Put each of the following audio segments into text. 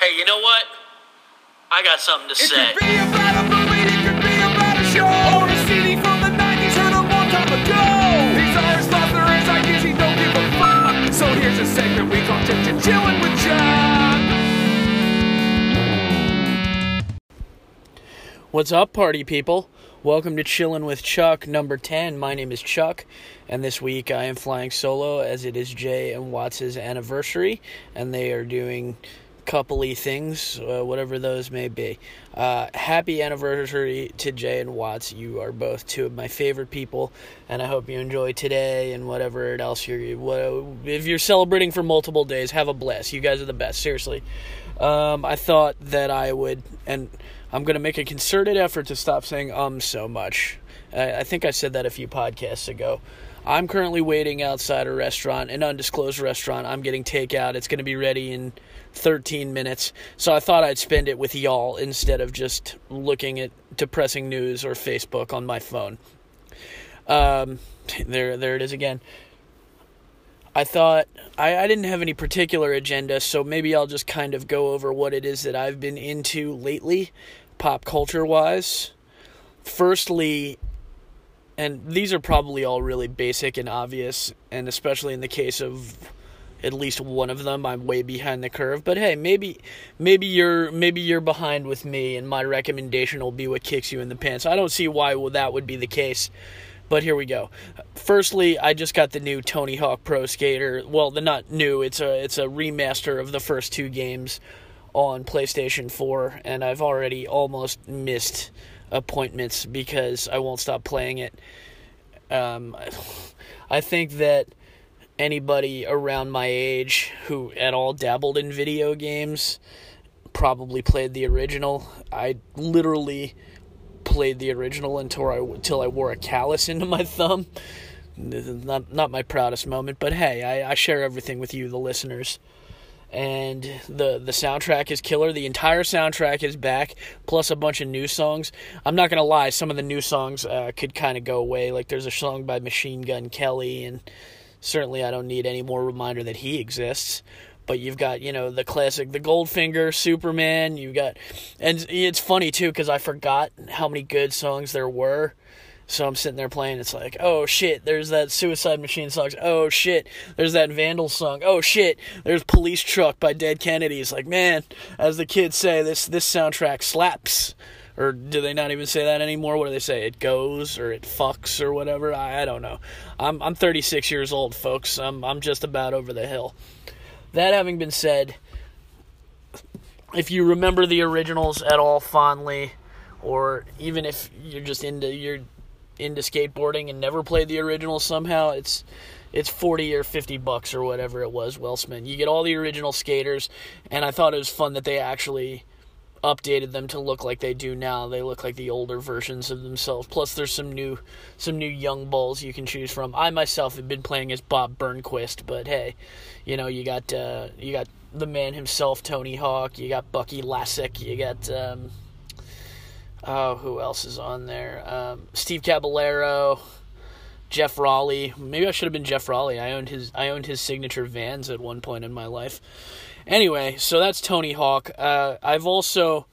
Hey, you know what? I got something to It say. could be about a movie, it could be about a show. Or a CD from the 90s heard a long time ago. These are his thoughts, they're ideas, he don't give a fuck. So here's a segment we call Ch- Ch- Chillin' with Chuck. What's up, party people? Welcome to Chillin' with Chuck number 10. My name is Chuck, and this week I am flying solo as it is Jay and WOTS' anniversary, and they are doing coupley things, uh, whatever those may be. Uh, happy anniversary to Jay and WOTS. You are both two of my favorite people, and I hope you enjoy today and whatever else you're. What, if you're celebrating for multiple days, have a blast. You guys are the best, seriously. Um, I thought that I would, and I'm to make a concerted effort to stop saying um so much. I, I think I said that a few podcasts ago. I'm currently waiting outside a restaurant, an undisclosed restaurant. I'm getting takeout. It's going to be ready in 13 minutes. So I thought I'd spend it with y'all instead of just looking at depressing news or Facebook on my phone. Um, there, there it is again. I thought I, I didn't have any particular agenda, so maybe I'll just kind of go over what it is that I've been into lately, pop culture wise. Firstly, and these are probably all really basic and obvious, and especially in the case of at least one of them, I'm way behind the curve. But hey, maybe maybe you're maybe you're behind with me, and my recommendation will be what kicks you in the pants. I don't see why that would be the case. But here we go. Firstly, I just got the new Tony Hawk Pro Skater. Well, the not new. It's a it's a remaster of the first two games on PlayStation 4, and I've already almost missed appointments because I won't stop playing it. Um, I think that anybody around my age who at all dabbled in video games probably played the original. I literally played the original until I until I wore a callus into my thumb. Not not my proudest moment, but hey, I, I share everything with you, the listeners. And the the soundtrack is killer. The entire soundtrack is back, plus a bunch of new songs. I'm not gonna lie, some of the new songs uh, could kind of go away. Like there's a song by Machine Gun Kelly, and certainly I don't need any more reminder that he exists but you've got you know the classic the goldfinger superman you've got and it's funny too because i forgot how many good songs there were. So i'm sitting there playing it's like oh shit there's that suicide machine song oh shit there's that vandal song oh shit there's police truck by dead kennedys. Like man as the kids say this this soundtrack slaps or do they not even say that anymore? What do they say? It goes or it fucks or whatever. I, I don't know. I'm I'm 36 years old, folks. I'm I'm just about over the hill. That having been said, if you remember the originals at all fondly, or even if you're just into you're into skateboarding and never played the original somehow, it's it's 40 or 50 bucks or whatever it was, well. You get all the original skaters, and I thought it was fun that they actually updated them to look like they do now. They look like the older versions of themselves. Plus, there's some new, some new young bulls you can choose from. I myself have been playing as Bob Burnquist, but hey, you know you got uh, you got the man himself, Tony Hawk. You got Bucky Lasek. You got um, oh, who else is on there? Um, Steve Caballero. Geoff Rowley. Maybe I should have been Geoff Rowley. I owned his I owned his signature Vans at one point in my life. Anyway, so that's Tony Hawk. Uh, I've also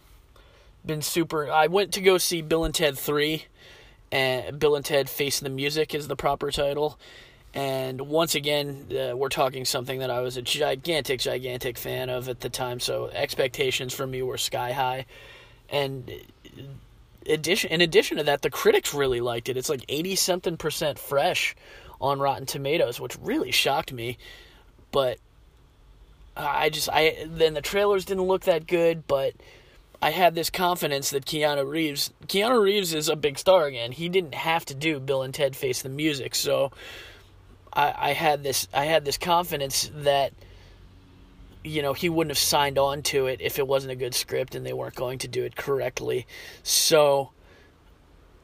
been super. I went to go see Bill and Ted Three, and Bill and Ted Face the Music is the proper title. And once again, uh, we're talking something that I was a gigantic, gigantic fan of at the time. So expectations for me were sky high, and addition in addition to that, the critics really liked it. It's like eighty something percent fresh on Rotten Tomatoes, which really shocked me. But I just I then the trailers didn't look that good, but I had this confidence that Keanu Reeves Keanu Reeves is a big star again. He didn't have to do Bill and Ted Face the Music, so I, I had this I had this confidence that you know he wouldn't have signed on to it if it wasn't a good script and they weren't going to do it correctly. So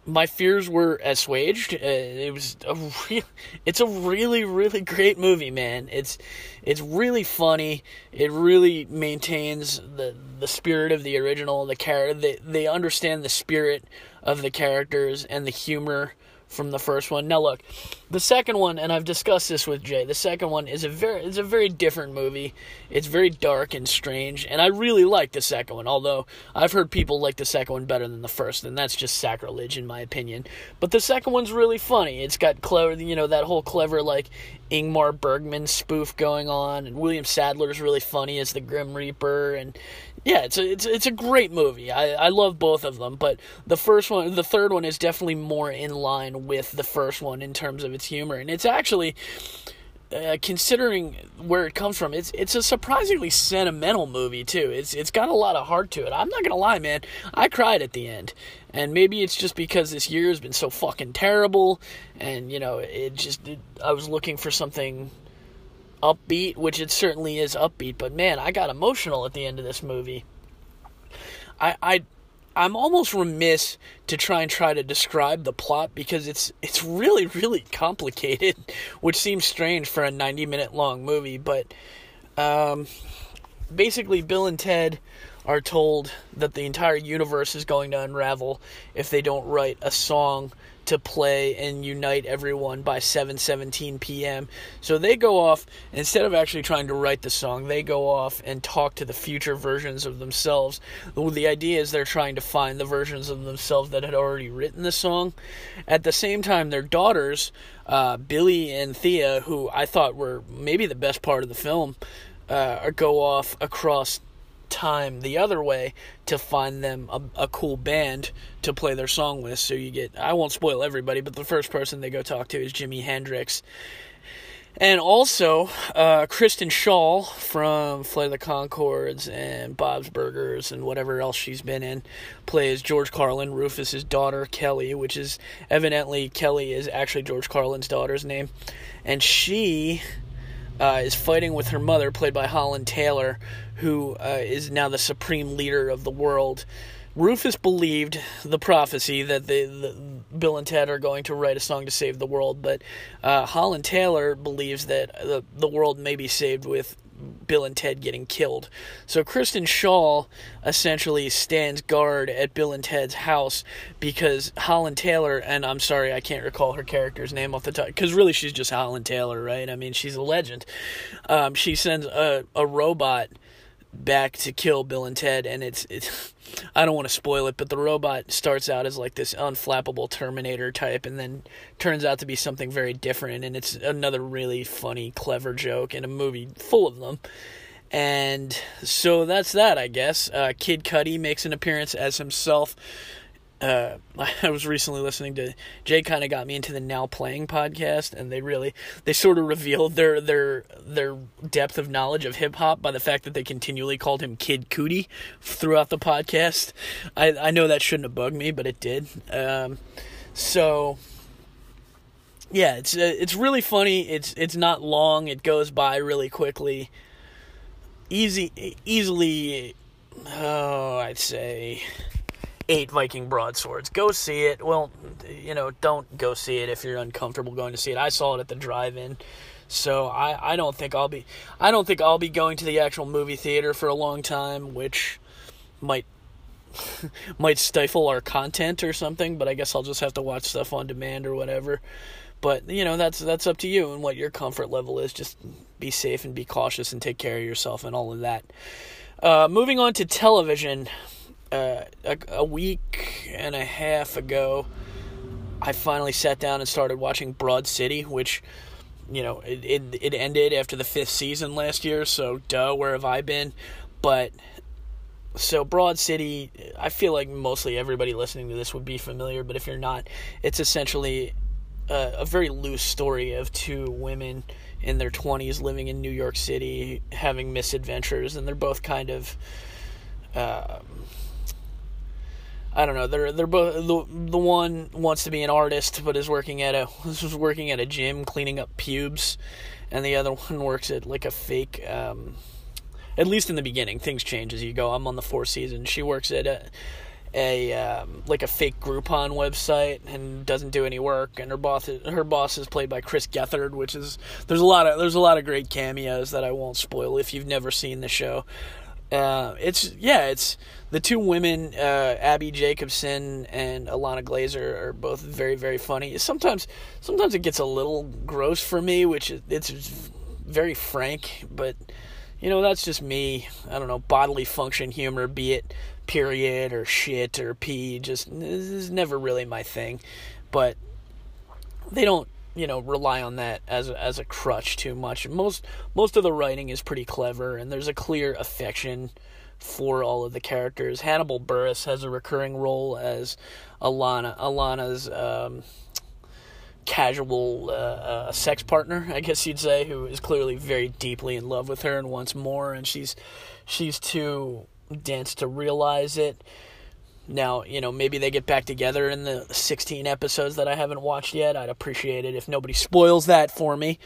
my fears were assuaged. Uh, it was a real, it's a really really great movie, man. It's it's really funny. It really maintains the the spirit of the original. The character they they understand the spirit of the characters and the humor from the first one. Now look, the second one, and I've discussed this with Jay. The second one is a very it's a very different movie. It's very dark and strange, and I really like the second one. Although I've heard people like the second one better than the first, and that's just sacrilege in my opinion. But the second one's really funny. It's got clever, you know, that whole clever like Ingmar Bergman spoof going on, and William Sadler's really funny as the Grim Reaper, and yeah, it's a it's it's a great movie. I I love both of them, but the first one, the third one is definitely more in line with the first one in terms of its humor, and it's actually. Uh, considering where it comes from, it's it's a surprisingly sentimental movie too. It's it's got a lot of heart to it. I'm not gonna lie, man. I cried at the end, and maybe it's just because this year has been so fucking terrible, and you know, it just it, I was looking for something upbeat, which it certainly is upbeat, but man, I got emotional at the end of this movie. I I I'm almost remiss to try and try to describe the plot because it's it's really really complicated, which seems strange for a 90 minute long movie, but um, basically Bill and Ted are told that the entire universe is going to unravel if they don't write a song to play and unite everyone by 7:17 p.m. So they go off instead of actually trying to write the song, they go off and talk to the future versions of themselves. The idea is they're trying to find the versions of themselves that had already written the song. At the same time, their daughters, uh, Billy and Thea, who I thought were maybe the best part of the film, uh, go off across time the other way to find them a, a, cool band to play their song with. So you get, I won't spoil everybody, but the first person they go talk to is Jimi Hendrix. And also, uh, Kristen Schaal from of the Conchords and Bob's Burgers and whatever else she's been in plays George Carlin, Rufus's daughter, Kelly, which is evidently Kelly is actually George Carlin's daughter's name. And she uh, is fighting with her mother, played by Holland Taylor, who uh, is now the supreme leader of the world. Rufus believed the prophecy that the, the, Bill and Ted are going to write a song to save the world, but uh, Holland Taylor believes that the the world may be saved with Bill and Ted getting killed. So Kristen Schaal essentially stands guard at Bill and Ted's house because Holland Taylor, and I'm sorry, I can't recall her character's name off the top, because really she's just Holland Taylor, right? I mean, she's a legend. Um, she sends a, a robot back to kill Bill and Ted, and it's it's. I don't want to spoil it, but the robot starts out as like this unflappable Terminator type, and then turns out to be something very different. And it's another really funny, clever joke in a movie full of them. And so that's that, I guess. Uh, Kid Cudi makes an appearance as himself uh, I was recently listening to Jay. Kind of got me into the Now Playing podcast, and they really they sort of revealed their their their depth of knowledge of hip hop by the fact that they continually called him Kid Cudi throughout the podcast. I I know that shouldn't have bugged me, but it did. Um, so yeah, it's uh, it's really funny. It's it's not long. It goes by really quickly. Easy, easily. Oh, I'd say eight Viking broadswords. Go see it. Well, you know, don't go see it if you're uncomfortable going to see it. I saw it at the drive-in. So I, I don't think I'll be I don't think I'll be going to the actual movie theater for a long time, which might might stifle our content or something, but I guess I'll just have to watch stuff on demand or whatever. But you know, that's that's up to you and what your comfort level is. Just be safe and be cautious and take care of yourself and all of that. Uh, moving on to television, uh, a, week and a half ago, I finally sat down and started watching Broad City, which, you know, it, it, it ended after the fifth season last year, so duh, where have I been? But, so Broad City, I feel like mostly everybody listening to this would be familiar, but if you're not, it's essentially a, a very loose story of two women in their 20s living in New York City, having misadventures, and they're both kind of. Uh, I don't know. They're they're both the the one wants to be an artist but is working at a this was working at a gym cleaning up pubes, and the other one works at like a fake. Um, at least in the beginning, things change as you go. I'm on the fourth season. She works at a a um, like a fake Groupon website and doesn't do any work. And her boss her boss is played by Chris Gethard, which is there's a lot of there's a lot of great cameos that I won't spoil if you've never seen the show. Uh, it's yeah, it's the two women, uh, Abbi Jacobson and Ilana Glazer, are both very very funny. Sometimes sometimes it gets a little gross for me, which it's very frank, but you know that's just me. I don't know bodily function humor, be it period or shit or pee. Just this is never really my thing, but they don't you know rely on that as a, as a crutch too much. Most most of the writing is pretty clever, and there's a clear affection for all of the characters. Hannibal Buress has a recurring role as Ilana Ilana's um, casual uh, uh, sex partner, I guess you'd say, who is clearly very deeply in love with her and wants more, and she's she's too dense to realize it. Now, you know, maybe they get back together in the 16 episodes that I haven't watched yet. I'd appreciate it if nobody spoils that for me.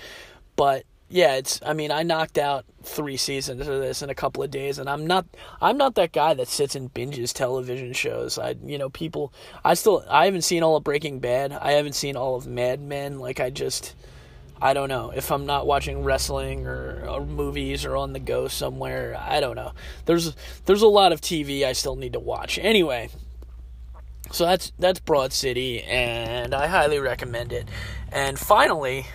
But yeah, it's I mean, I knocked out 3 seasons of this in a couple of days and I'm not I'm not that guy that sits and binges television shows. I you know, people I still I haven't seen all of Breaking Bad. I haven't seen all of Mad Men. Like I just I don't know if I'm not watching wrestling or, or, movies or on the go somewhere. I don't know. There's there's a lot of TV I still need to watch. Anyway, so that's that's Broad City, and I highly recommend it. And finally,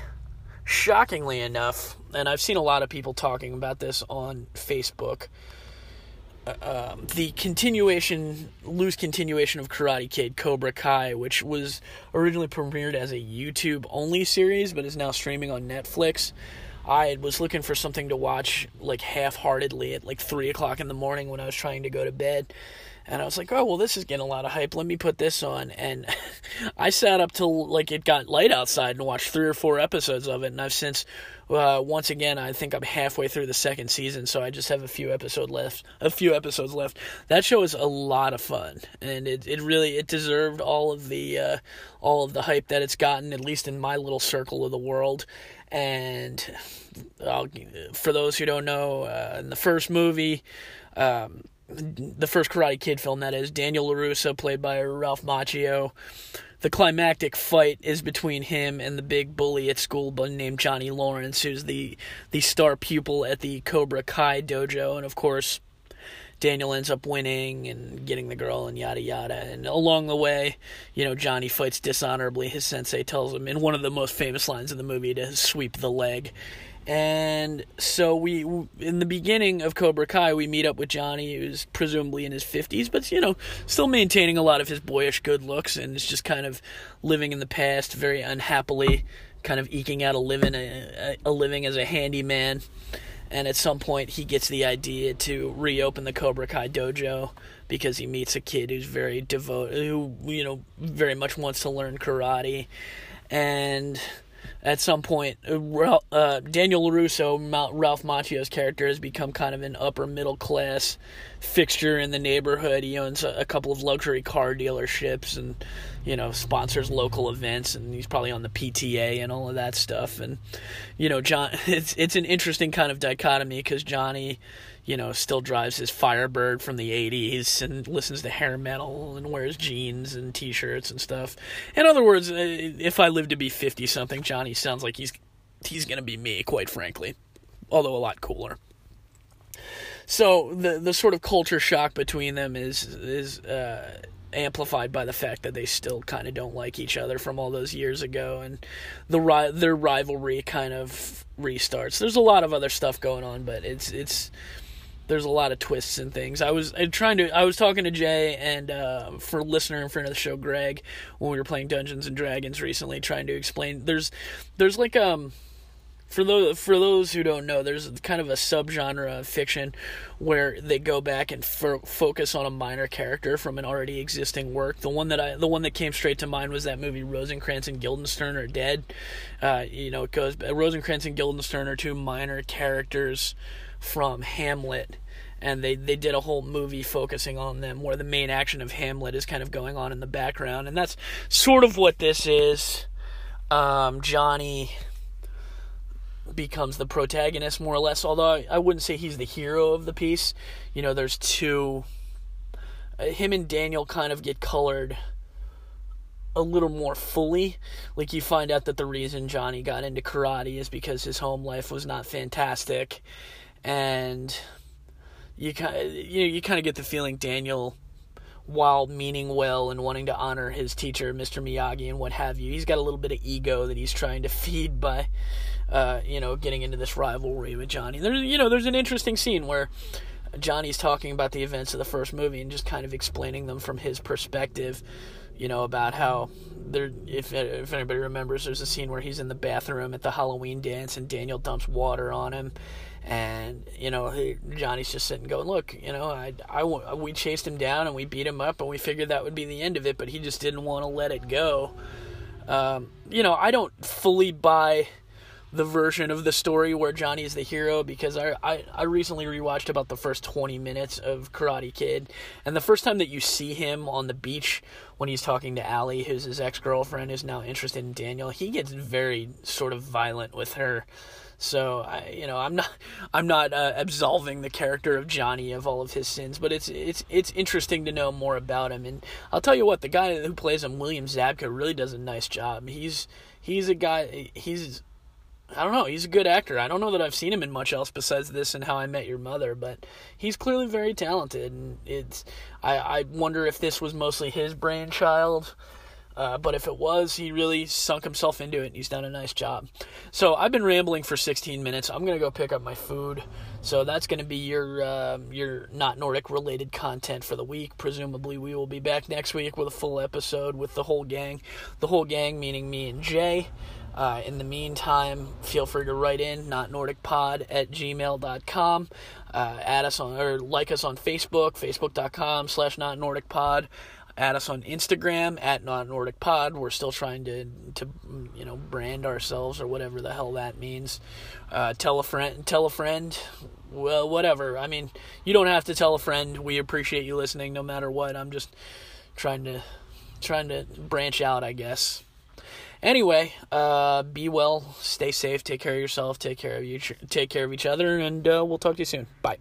shockingly enough, and I've seen a lot of people talking about this on Facebook um, the continuation, loose continuation of Karate Kid Cobra Kai, which was originally premiered as a YouTube only series, but is now streaming on Netflix. I was looking for something to watch like half heartedly at like 3 o'clock in the morning when I was trying to go to bed. And I was like, oh, well, this is getting a lot of hype. Let me put this on. And I sat up till like it got light outside and watched three or four episodes of it. And I've since uh, once again, I think I'm halfway through the second season, so I just have a few episodes left. A few episodes left. That show is a lot of fun, and it it really it deserved all of the uh, all of the hype that it's gotten, at least in my little circle of the world. And I'll, for those who don't know, uh, in the first movie. Um, the first Karate Kid film, that is, Daniel LaRusso, played by Ralph Macchio, the climactic fight is between him and the big bully at school named Johnny Lawrence, who's the the star pupil at the Cobra Kai dojo, and of course. Daniel ends up winning and getting the girl and yada yada. And along the way, you know, Johnny fights dishonorably. His sensei tells him in one of the most famous lines in the movie to sweep the leg. And so we, in the beginning of Cobra Kai, we meet up with Johnny, who's presumably in his 50s, but, you know, still maintaining a lot of his boyish good looks and is just kind of living in the past very unhappily, kind of eking out a living, a, a living as a handyman. And at some point, he gets the idea to reopen the Cobra Kai dojo because he meets a kid who's very devoted, who, you know, very much wants to learn karate. And at some point, uh, uh Daniel LaRusso, Ralph Macchio's character, has become kind of an upper middle class fixture in the neighborhood. He owns a, couple of luxury car dealerships and, you know, sponsors local events, and he's probably on the PTA and all of that stuff. And, you know, John, it's it's an interesting kind of dichotomy because Johnny you know, still drives his Firebird from the 80s and listens to hair metal and wears jeans and t shirts and stuff. In other words, uh, if I live to be 50 something, Johnny sounds like he's, he's going to be me, quite frankly, although a lot cooler. So the the sort of culture shock between them is is uh, amplified by the fact that they still kind of don't like each other from all those years ago, and the their rivalry kind of restarts. There's a lot of other stuff going on, but it's it's there's a lot of twists and things. I was trying to I was talking to Jay and uh, for listener and friend of the show Greg when we were playing Dungeons and Dragons recently, trying to explain there's there's like um for those for those who don't know, there's kind of a subgenre of fiction where they go back and f- focus on a minor character from an already existing work. The one that I the one that came straight to mind was that movie Rosencrantz and Guildenstern are dead. Uh, you know, it goes Rosencrantz and Guildenstern are two minor characters from Hamlet and they they did a whole movie focusing on them where the main action of Hamlet is kind of going on in the background. And that's sort of what this is. Um, Johnny becomes the protagonist more or less although I, I wouldn't say he's the hero of the piece. You know there's two uh, him and Daniel kind of get colored a little more fully. Like you find out that the reason Johnny got into karate is because his home life was not fantastic. And you kind you know, you kind of get the feeling Daniel while meaning well and wanting to honor his teacher, Mr. Miyagi, and what have you. He's got a little bit of ego that he's trying to feed by, uh, you know, getting into this rivalry with Johnny. There's, you know, there's an interesting scene where Johnny's talking about the events of the first movie and just kind of explaining them from his perspective. You know about how there, if if anybody remembers, there's a scene where he's in the bathroom at the Halloween dance and Daniel dumps water on him, and you know he, Johnny's just sitting going, look, you know, I, I we chased him down and we beat him up and we figured that would be the end of it, but he just didn't want to let it go. Um, you know, I don't fully buy the version of the story where Johnny is the hero because I, I, I recently rewatched about the first 20 minutes of Karate Kid. And the first time that you see him on the beach when he's talking to Allie, who's his ex girlfriend, who's now interested in Daniel, he gets very sort of violent with her. So I, you know, I'm not, I'm not uh, absolving the character of Johnny of all of his sins, but it's it's it's interesting to know more about him. And I'll tell you what, the guy who plays him, William Zabka, really does a nice job. He's he's a guy. He's I don't know. He's a good actor. I don't know that I've seen him in much else besides this and How I Met Your Mother, but he's clearly very talented. And it's I, I wonder if this was mostly his brainchild. Uh, but if it was, he really sunk himself into it and he's done a nice job. So I've been rambling for 16 minutes. I'm gonna go pick up my food. So that's gonna be your uh, your not Nordic related content for the week. Presumably we will be back next week with a full episode with the whole gang. The whole gang meaning me and Jay. Uh, in the meantime, feel free to write in notnordicpod at gmail.com. Uh, add us on or like us on Facebook, facebook.com slash notnordicpod. Add us on Instagram at notnordicpod. We're still trying to to you know brand ourselves or whatever the hell that means. Uh, tell a friend. Tell a friend. Well, whatever. I mean, you don't have to tell a friend. We appreciate you listening, no matter what. I'm just trying to trying to branch out, I guess. Anyway, uh, be well, stay safe, take care of yourself, take care of you, take care of each other, and uh, we'll talk to you soon. Bye.